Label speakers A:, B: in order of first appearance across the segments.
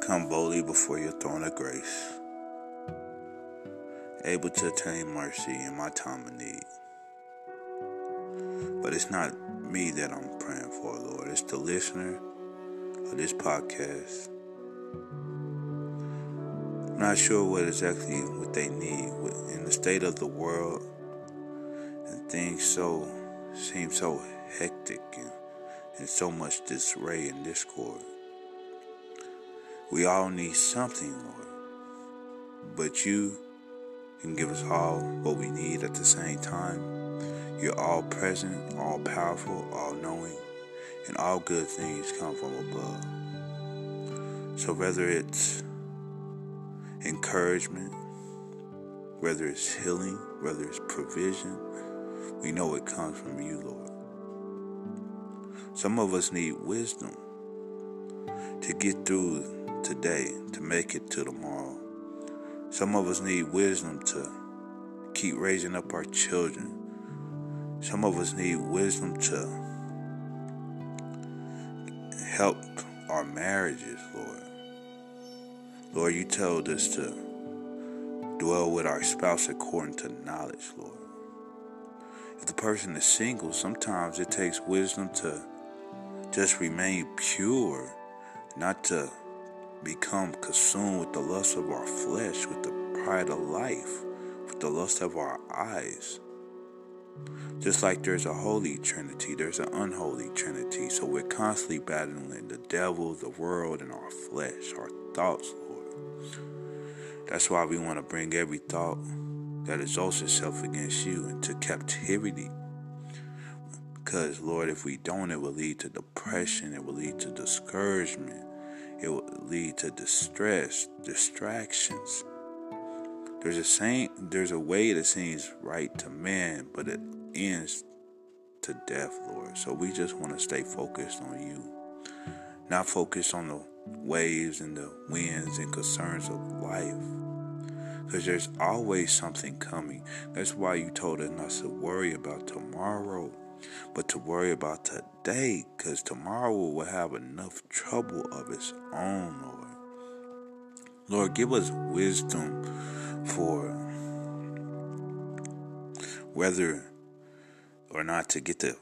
A: come boldly before your throne of grace, able to attain mercy in my time of need. But it's not me that I'm praying for, Lord. It's the listener of this podcast. I'm not sure what exactly what they need in the state of the world, and things so seem so hectic and, and so much disarray and discord. We all need something, Lord. But you can give us all what we need at the same time. You're all present, all powerful, all knowing, and all good things come from above. So whether it's encouragement, whether it's healing, whether it's provision, we know it comes from you, Lord. Some of us need wisdom to get through today to make it to tomorrow. Some of us need wisdom to keep raising up our children. Some of us need wisdom to help our marriages, Lord. Lord, you told us to dwell with our spouse according to knowledge, Lord. If the person is single, sometimes it takes wisdom to just remain pure, not to become consumed with the lust of our flesh, with the pride of life, with the lust of our eyes. Just like there's a holy trinity, there's an unholy trinity. So we're constantly battling the devil, the world, and our flesh, our thoughts, Lord. That's why we want to bring every thought that exalts itself against you into captivity. Because, Lord, if we don't, it will lead to depression, it will lead to discouragement, it will lead to distress, distractions. There's a saying, there's a way that seems right to man, but it ends to death, Lord. So we just want to stay focused on you, not focused on the waves and the winds and concerns of life. Because there's always something coming. That's why you told us not to worry about tomorrow but to worry about today, because tomorrow will have enough trouble of its own, Lord. Lord, give us wisdom for whether or not to get the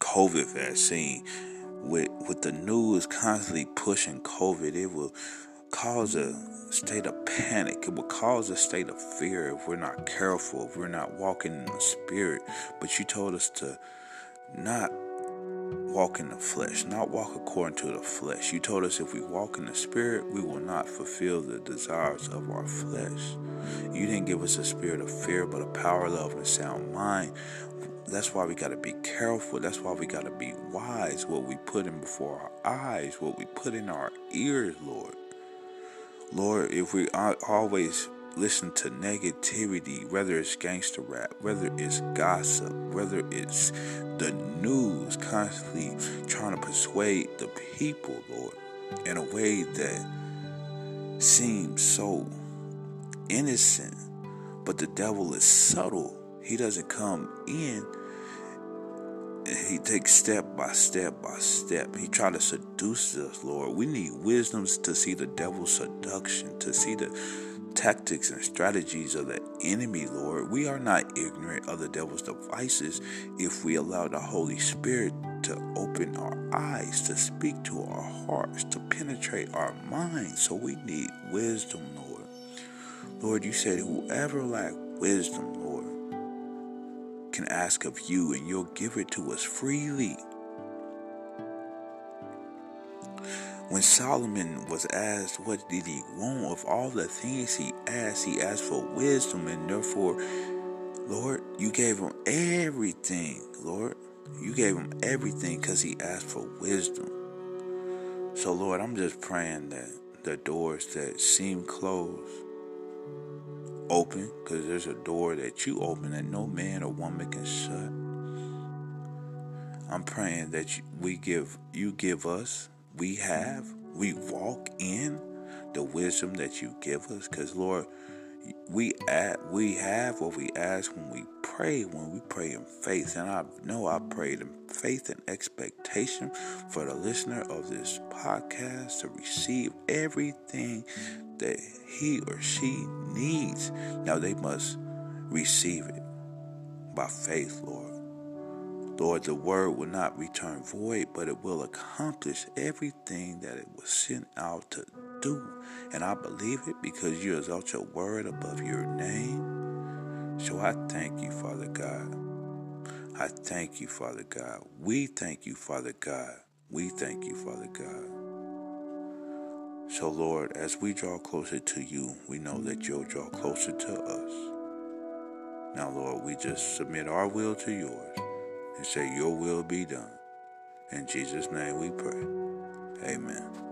A: COVID vaccine. With with the news constantly pushing COVID, it will cause a state of panic. It will cause a state of fear if we're not careful, if we're not walking in the spirit. But you told us to not walk in the flesh, not walk according to the flesh. You told us if we walk in the spirit, we will not fulfill the desires of our flesh. You didn't give us a spirit of fear, but a power, love, and sound mind. That's why we got to be careful. That's why we got to be wise. What we put in before our eyes, what we put in our ears, Lord. Lord, if we always listen to negativity, whether it's gangster rap, whether it's gossip, whether it's the news constantly trying to persuade the people, Lord, in a way that seems so innocent, but the devil is subtle. He doesn't come in he takes step by step by step. He try to seduce us, Lord. We need wisdoms to see the devil's seduction, to see the tactics and strategies of the enemy, Lord. We are not ignorant of the devil's devices if we allow the Holy Spirit to open our eyes, to speak to our hearts, to penetrate our minds. So we need wisdom, Lord. Lord, you said, whoever lack wisdom, Lord, can ask of you, and you'll give it to us freely. When Solomon was asked what did he want of all the things he asked, he asked for wisdom, and therefore, Lord, you gave him everything, Lord. You gave him everything because he asked for wisdom. So, Lord, I'm just praying that the doors that seem closed open, because there's a door that you open that no man or woman can shut. I'm praying that we give you give us we have, we walk in the wisdom that you give us. Because, Lord, we at, we have what we ask when we pray when we pray in faith. And I know I prayed in faith and expectation for the listener of this podcast to receive everything that he or she needs. Now they must receive it by faith, Lord. Lord, the word will not return void, but it will accomplish everything that it was sent out to do. And I believe it because you exalt your word above your name. So I thank you, Father God. I thank you, Father God. We thank you, Father God. We thank you, Father God. So, Lord, as we draw closer to you, we know that you'll draw closer to us. Now, Lord, we just submit our will to yours and say, Your will be done. In Jesus' name we pray. Amen.